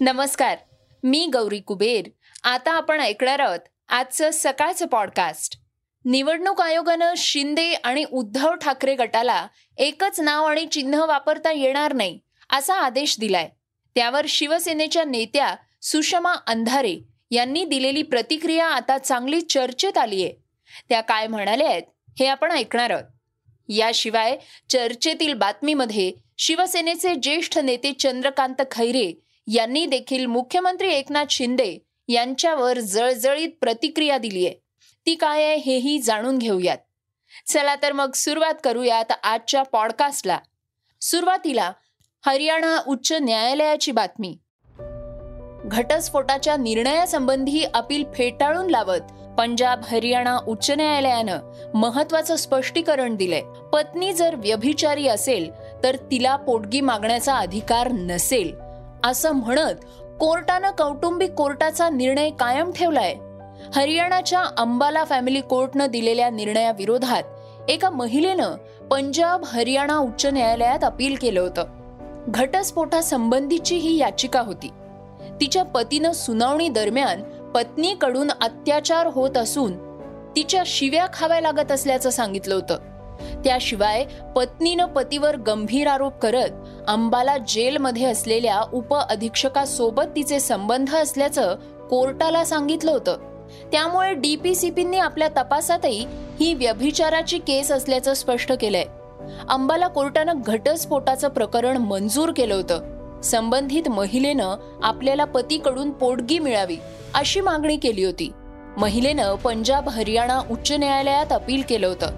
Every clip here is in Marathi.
नमस्कार मी गौरी कुबेर. आता आपण ऐकणार आहोत आजचं सकाळचं पॉडकास्ट निवडणूक आयोगानं शिंदे आणि उद्धव ठाकरे गटाला एकच नाव आणि चिन्ह वापरता येणार नाही असा आदेश दिलाय. त्यावर शिवसेनेच्या नेत्या सुषमा अंधारे यांनी दिलेली प्रतिक्रिया आता चांगली चर्चेत आलीय. त्या काय म्हणाल्या आहेत हे आपण ऐकणार आहोत. याशिवाय चर्चेतील बातमीमध्ये शिवसेनेचे ज्येष्ठ नेते चंद्रकांत खैरे यांनी देखील मुख्यमंत्री एकनाथ शिंदे यांच्यावर जळजळीत प्रतिक्रिया दिली आहे. ती काय आहे हेही जाणून घेऊयात. चला तर मग सुरुवात करूयात आजच्या पॉडकास्टला सुरुवातीला हरियाणा उच्च न्यायालयाची बातमी. घटस्फोटाच्या निर्णयासंबंधी अपील फेटाळून लावत पंजाब हरियाणा उच्च न्यायालयानं महत्वाचं स्पष्टीकरण दिलंय. पत्नी जर व्यभिचारी असेल तर तिला पोटगी मागण्याचा अधिकार नसेल. असं म्हणत कोर्टानं कौटुंबिक कोर्टाचा निर्णय कायम ठेवलाय. हरियाणाच्या अंबाला फॅमिली कोर्टनं दिलेल्या निर्णयाविरोधात एका महिलेनं पंजाब हरियाणा उच्च न्यायालयात अपील केलं होतं. घटस्फोटासंबंधीची ही याचिका होती. तिच्या पतीनं सुनावणी दरम्यान पत्नीकडून अत्याचार होत असून तिच्या शिव्या खाव्या लागत असल्याचं सांगितलं होतं. त्याशिवाय पत्नीनं पतीवर गंभीर आरोप करत अंबाला जेलमध्ये असलेल्या उप अधीक्षकासोबत तिचे संबंध असल्याचं कोर्टाला सांगितलं होतं. त्यामुळे डीपीसीपींनी आपल्या तपासातही ही व्यभिचाराची केस असल्याचं स्पष्ट केलंय. अंबाला कोर्टानं घटस्फोटाचं प्रकरण मंजूर केलं होतं. संबंधित महिलेनं आपल्याला पतीकडून पोटगी मिळावी अशी मागणी केली होती. महिलेनं पंजाब हरियाणा उच्च न्यायालयात अपील केलं होतं.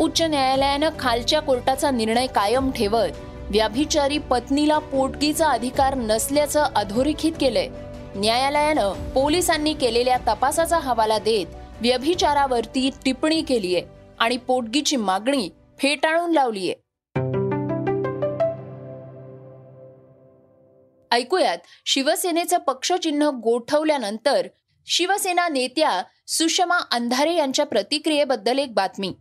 उच्च न्यायालयानं खालच्या कोर्टाचा निर्णय कायम ठेवत व्याभिचारी पत्नीला पोटगीचा अधिकार नसल्याचं अधोरेखित केलंय. न्यायालयानं पोलिसांनी केलेल्या तपासाचा हवाला देत व्यभिचारावरती टिप्पणी केलीय आणि पोटगीची मागणी फेटाळून लावलीय. ऐकूयात शिवसेनेचं पक्षचिन्ह गोठवल्यानंतर शिवसेना नेत्या सुषमा अंधारे यांच्या प्रतिक्रियेबद्दल एक बातमी.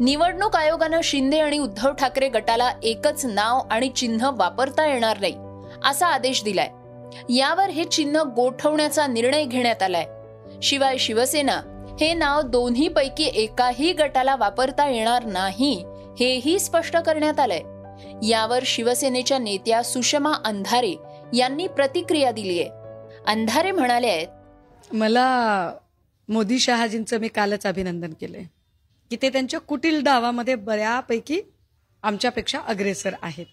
निवडणूक आयोगानं शिंदे आणि उद्धव ठाकरे गटाला एकच नाव आणि चिन्ह वापरता येणार नाही असा आदेश दिलाय. यावर हे चिन्ह गोठवण्याचा निर्णय घेण्यात आलाय. शिवाय शिवसेना हे नाव दोन्ही पैकी एकाही गटाला वापरता येणार नाही हेही स्पष्ट करण्यात आलंय. यावर शिवसेनेच्या नेत्या सुषमा अंधारे यांनी प्रतिक्रिया दिलीय अंधारे म्हणाले आहेत मला मोदी शहाजींचं मी कालच अभिनंदन केलंय. की ते त्यांच्या कुटील डावामध्ये बऱ्यापैकी आमच्यापेक्षा अग्रेसर आहेत.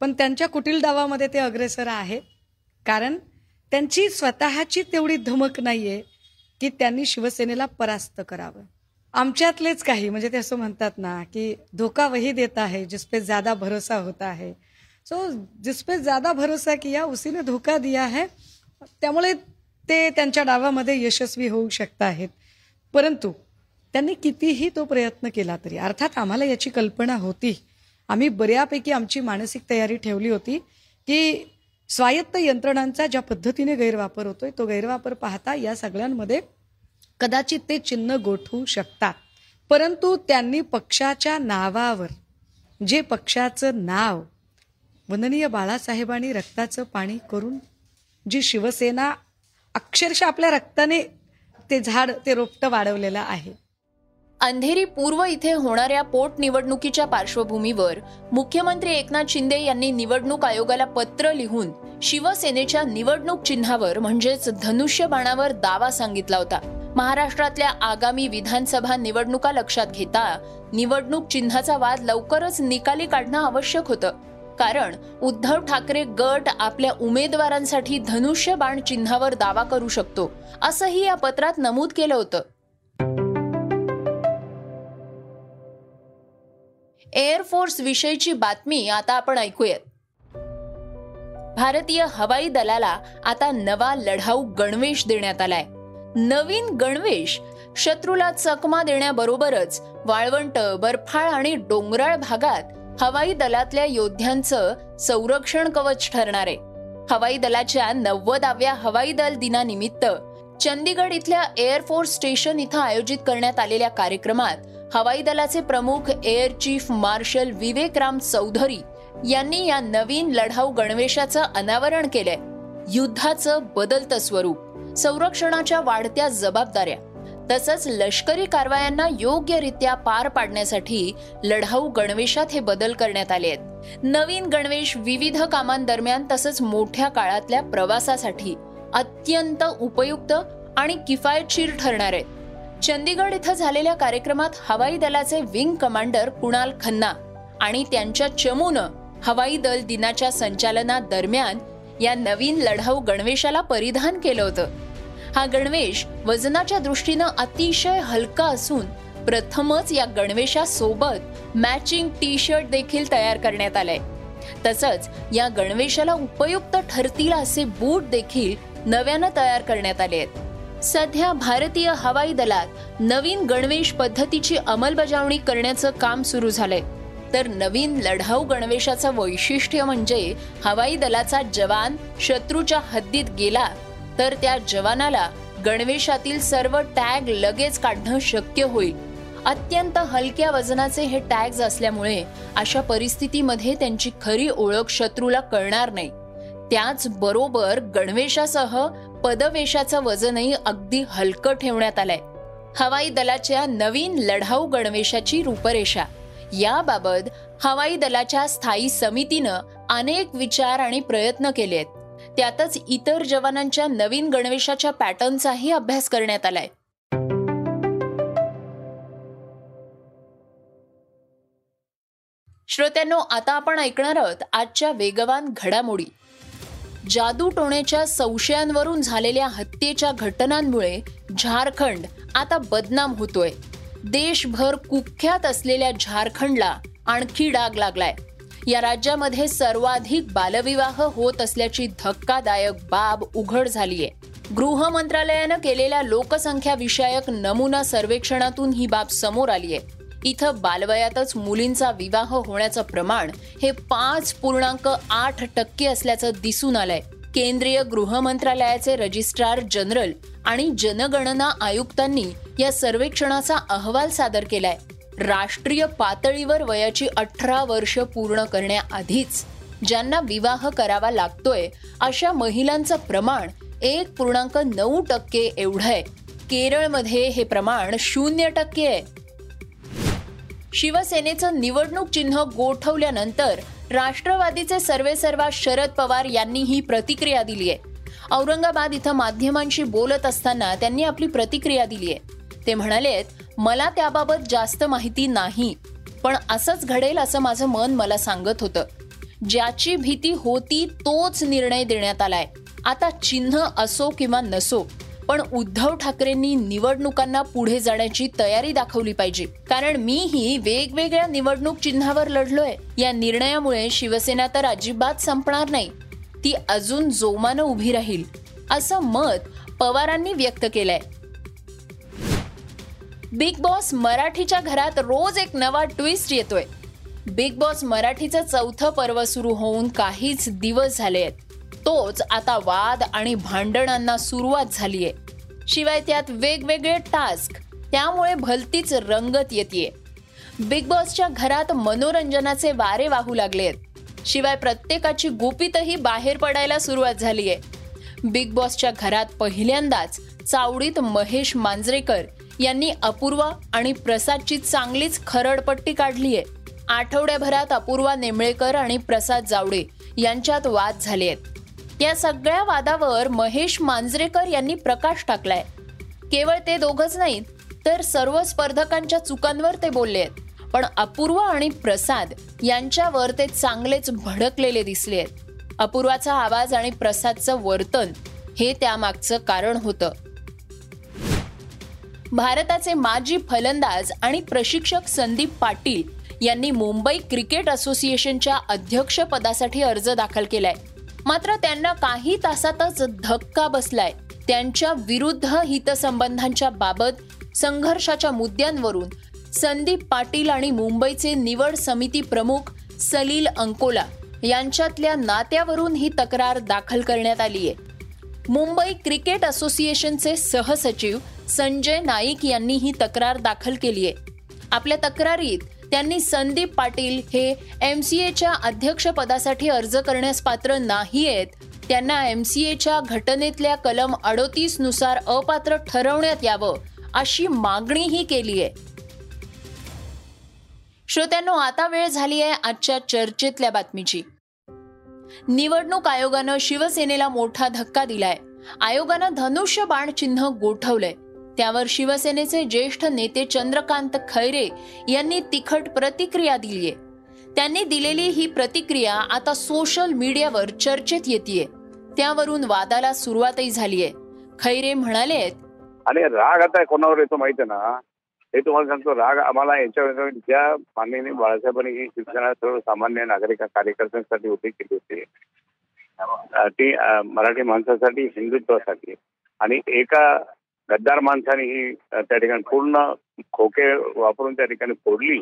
पण त्यांच्या कुटील डावामध्ये ते अग्रेसर आहेत कारण त्यांची स्वतःची तेवढी धमक नाही आहे की त्यांनी शिवसेनेला परास्त करावं. आमच्यातलेच काही म्हणजे ते असं म्हणतात ना की धोका वही देता है जिसपे ज्यादा भरोसा होता है. सो जिसपे ज्यादा भरोसा किया उसीने धोका दिया है. त्यामुळे ते त्यांच्या डावामध्ये यशस्वी होऊ शकत आहेत. परंतु त्यांनी कितीही तो प्रयत्न केला तरी अर्थात आम्हाला याची कल्पना होती. आम्ही बऱ्यापैकी आमची मानसिक तयारी ठेवली होती की स्वायत्त यंत्रणांचा ज्या पद्धतीने गैरवापर होतोय तो गैरवापर पाहता या सगळ्यांमध्ये कदाचित ते चिन्ह गोठवू शकतात. परंतु त्यांनी पक्षाच्या नावावर जे पक्षाचं नाव वंदनीय बाळासाहेबांनी रक्ताचं पाणी करून जी शिवसेना अक्षरशः आपल्या रक्ताने ते झाड ते रोपटं वाढवलेलं आहे अंधेरी पूर्व इथे होणाऱ्या पोटनिवडणुकीच्या पार्श्वभूमीवर मुख्यमंत्री एकनाथ शिंदे यांनी निवडणूक आयोगाला पत्र लिहून शिवसेनेच्या निवडणूक चिन्हावर म्हणजेच धनुष्य बाणावर दावा सांगितला होता. महाराष्ट्रातल्या आगामी विधानसभा निवडणुका लक्षात घेता निवडणूक चिन्हाचा वाद लवकरच निकाली काढणं आवश्यक होतं. कारण उद्धव ठाकरे गट आपल्या उमेदवारांसाठी धनुष्य बाण चिन्हावर दावा करू शकतो असंही या पत्रात नमूद केलं होतं. एअरफोर्स विषयीची बातमी आता आपण ऐकूयात. भारतीय हवाई दलाला आता नवा लढाऊ गणवेश देण्यात आलाय. नवीन गणवेश शत्रूला चकमा देण्याबरोबरच वाळवंट बर्फाळ आणि डोंगराळ भागात हवाई दलातल्या योद्ध्यांचं संरक्षण कवच ठरणार आहे. हवाई दलाच्या नव्वदाव्या हवाई दल दिनानिमित्त चंदीगड इथल्या एअरफोर्स स्टेशन इथं आयोजित करण्यात आलेल्या कार्यक्रमात हवाई दलाचे प्रमुख air chief marshal Vivek Ram Chaudhari यांनी या नवीन लढाऊ गणवेशाचं अनावरण केलंय. युद्धाचं बदलतं स्वरूप संरक्षणाच्या वाढत्या जबाबदाऱ्या तसंच लष्करी कारवायांना योग्यरित्या पार पाडण्यासाठी लढाऊ गणवेशात हे बदल करण्यात आले आहेत. नवीन गणवेश विविध कामांदरम्यान तसंच मोठ्या काळातल्या प्रवासासाठी अत्यंत उपयुक्त आणि किफायतशीर ठरणार आहेत. चंदीगड इथं झालेल्या कार्यक्रमात हवाई दलाचे विंग कमांडर कुणाल खन्ना आणि त्यांच्या चमूनं हवाई दल दिनाच्या संचालनादरम्यान या नवीन लढाऊ गणवेशाला परिधान केलं होतं. हा गणवेश वजनाच्या दृष्टीनं अतिशय हलका असून प्रथमच या गणवेशासोबत मॅचिंग टी शर्ट देखील तयार करण्यात आलंय. तसंच या गणवेशाला उपयुक्त ठरतील असे बूट देखील नव्यानं तयार करण्यात आले आहेत. सध्या भारतीय हवाई दलात नवीन गणवेश पद्धतीची अंमलबजावणी करण्याचं काम सुरू झालंय. तर नवीन लढाऊ गणवेशाचं वैशिष्ट्य म्हणजे हवाई दलाचा जवान शत्रूच्या हद्दीत गेला तर त्या जवानाला गणवेशातील सर्व टॅग लगेच काढणं शक्य होईल. अत्यंत हलक्या वजनाचे हे टॅग्स असल्यामुळे अशा परिस्थितीमध्ये त्यांची खरी ओळख शत्रूला कळणार नाही. त्याचबरोबर गणवेशासह पदवेशाचं वजनही अगदी हलकं ठेवण्यात आलंय. हवाई दलाच्या नवीन लढाऊ गणवेशाची रूपरेषा. याबाबत हवाई दलाच्या स्थायी समितीनं अनेक विचार आणि प्रयत्न केले आहेत. त्यातच इतर जवानांच्या नवीन गणवेशाच्या पॅटर्नचाही अभ्यास करण्यात आलाय. श्रोत्यांनो आता आपण ऐकणार आहोत आजच्या वेगवान घडामोडी. जादू टोण्याच्या संशयांवरून झालेल्या हत्येच्या घटनांमुळे झारखंड आता बदनाम होतोय. देशभर कुख्यात असलेल्या झारखंडला आणखी डाग लागलाय. या राज्यामध्ये सर्वाधिक बालविवाह होत असल्याची धक्कादायक बाब उघड झालीय. गृह मंत्रालयानं केलेल्या लोकसंख्या विषयक नमुना सर्वेक्षणातून ही बाब समोर आली आहे इथं बालवयातच मुलींचा विवाह होण्याचं प्रमाण हे पाच पूर्णांक आठ टक्के असल्याचं दिसून आलंय. केंद्रीय गृह मंत्रालयाचे रजिस्ट्रार जनरल आणि जनगणना आयुक्तांनी या सर्वेक्षणाचा अहवाल सादर केलाय. राष्ट्रीय पातळीवर वयाची अठरा वर्ष पूर्ण करण्याआधीच ज्यांना विवाह करावा लागतोय अशा महिलांचं प्रमाण एक पूर्णांक नऊ टक्के एवढं आहे. केरळमध्ये हे प्रमाण शून्य टक्के आहे. शिवसेनेचं निवडणूक चिन्ह गोठवल्यानंतर राष्ट्रवादीचे सर्वेसर्वा शरद पवार यांनी ही प्रतिक्रिया दिली आहे. औरंगाबाद इथं माध्यमांशी बोलत असताना त्यांनी आपली प्रतिक्रिया दिली आहे. ते म्हणाले मला त्याबाबत जास्त माहिती नाही पण असंच घडेल असं माझं मन मला सांगत होतं. ज्याची भीती होती तोच निर्णय देण्यात आलाय. आता चिन्ह असो किंवा नसो पण उद्धव ठाकरेंनी निवडणुकांना पुढे जाण्याची तयारी दाखवली पाहिजे. कारण मीही वेगवेगळ्या निवडणूक चिन्हावर लढलोय. या निर्णयामुळे शिवसेना तर अजिबात संपणार नाही. ती अजून जोमानं उभी राहील असं मत पवारांनी व्यक्त केलंय. बिग बॉस मराठीच्या घरात रोज एक नवा ट्विस्ट येतोय. बिग बॉस मराठीचं चौथं पर्व सुरू होऊन काहीच दिवस झाले आहेत. तोच आता वाद आणि भांडणांना सुरुवात झालीये शिवाय त्यात वेगवेगळे टास्क त्यामुळे भलतीच रंगत येते बिग बॉसच्या घरात मनोरंजनाचे वारे वाहू लागलेत. शिवाय प्रत्येकाची गुपितही बाहेर पडायला सुरुवात झालीय. बिग बॉसच्या घरात पहिल्यांदाच चावडीत महेश मांजरेकर यांनी अपूर्वा आणि प्रसादची चांगलीच खरडपट्टी काढलीय आठवड्याभरात अपूर्वा नेमळेकर आणि प्रसाद जावडे यांच्यात वाद झाले आहेत या सगळ्या वादावर महेश मांजरेकर यांनी प्रकाश टाकलाय. केवळ ते दोघच नाहीत तर सर्व स्पर्धकांच्या चुकांवर ते बोलले आहेत. पण अपूर्वा आणि प्रसाद यांच्यावर ते चांगलेच भडकलेले दिसले आहेत. अपूर्वाचा आवाज आणि प्रसादचं वर्तन हे त्यामागचं कारण होतं. भारताचे माजी फलंदाज आणि प्रशिक्षक संदीप पाटील यांनी मुंबई क्रिकेट असोसिएशनच्या अध्यक्षपदासाठी अर्ज दाखल केलाय. मात्र त्यांना काही तासातच धक्का बसलाय. त्यांच्या विरुद्ध हितसंबंधांच्या बाबत संघर्षाच्या मुद्द्यांवरून संदीप पाटील आणि मुंबईचे निवड समिती प्रमुख सलील अंकोला यांच्यातल्या नात्यावरून ही तक्रार दाखल करण्यात आली आहे. मुंबई क्रिकेट असोसिएशनचे सहसचिव संजय नाईक यांनी ही तक्रार दाखल केली आहे. आपल्या तक्रारीत त्यांनी संदीप पाटील हे एम सी एच्या अध्यक्षपदासाठी अर्ज करण्यास पात्र नाही आहेत. त्यांना एम सी एच्या घटनेतल्या कलम अडोतीसनुसार अपात्र ठरवण्यात यावं अशी मागणीही केली आहे. श्रोत्यांनो आता वेळ झाली आहे आजच्या चर्चेतल्या बातमीची. निवडणूक आयोगानं शिवसेनेला मोठा धक्का दिलाय. आयोगानं धनुष्य बाण चिन्ह गोठवलंय. त्यावर शिवसेनेचे ज्येष्ठ नेते चंद्रकांत खैरे यांनी तिखट प्रतिक्रिया दिलीये. त्यांनी दिलेली ही प्रतिक्रिया आता सोशल मीडियावर चर्चेत येते त्यावरून वादाला सुरुवातही झालीये. खैरे म्हणाले आणि राग आता कोणावर येतो माहिती आहे ना? हे तुम्हाला सांगतो राग आम्हाला याच्या ज्या माननीय बाळासाहेबांनी ही शिक्षणा सर्वसामान्य नागरिक कार्यकर्त्यांसाठी उभी केली होती ती मराठी माणसासाठी हिंदुत्वासाठी. आणि एका गद्दार माणसाने ही त्या ठिकाणी पूर्ण खोके वापरून त्या ठिकाणी फोडली.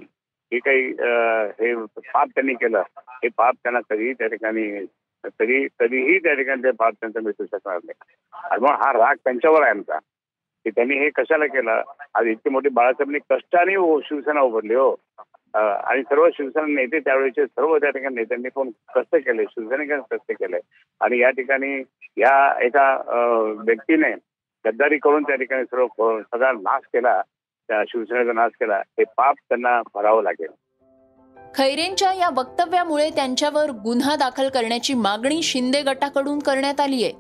ही काही अं, हे पाप त्यांनी केलं. हे पाप त्यांना कधीही त्या ठिकाणी तरी कधीही त्या ठिकाणी ते पाप त्यांचं मिसू शकणार नाही. आणि मग हा राग त्यांच्यावर आहे आमचा. की त्यांनी हे कशाला केलं? आज इतकी मोठी बाळासाहेबांनी कष्टाने हो, शिवसेना उभारली हो. आणि सर्व शिवसेना नेते त्यावेळेचे सर्व त्या ठिकाणी नेत्यांनी पण कष्ट केले. शिवसेनेकडे कष्ट केले. आणि या ठिकाणी या एका व्यक्तीने गद्दारी करून त्या ठिकाणी सर्व सगळा नाश केला त्या शिवसेनेचा नाश केला हे पाप त्यांना भरावं लागेल. खैरेंच्या या वक्तव्यामुळे त्यांच्यावर गुन्हा दाखल करण्याची मागणी शिंदे गटाकडून करण्यात आली आहे.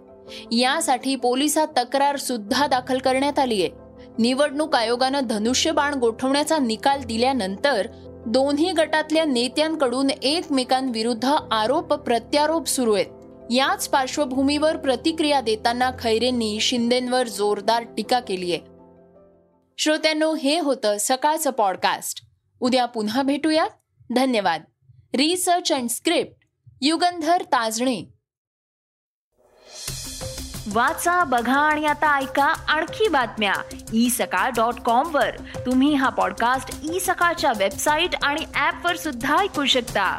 यासाठी पोलिसात तक्रार सुद्धा दाखल करण्यात आली आहे. निवडणूक आयोगानं धनुष्यबाण गोठवण्याचा निकाल दिल्यानंतर दोन्ही गटातल्या नेत्यांकडून एकमेकांविरुद्ध आरोप प्रत्यारोप सुरू आहेत. याच पार्श्वभूमीवर प्रतिक्रिया देताना खैरेंनी शिंदेंवर जोरदार टीका केली आहे. श्रोत्यांनो हे होतं सकाळचं पॉडकास्ट उद्या पुन्हा भेटूयात. धन्यवाद. Research and script Yugandhar Tajane. वाचा बघा आणि आता ऐका आणखी बातम्या. ई सकाळ डॉट कॉम वर. तुम्ही हा पॉडकास्ट ई सकाळच्या वेबसाईट आणि ऍप वर सुद्धा ऐकू शकता.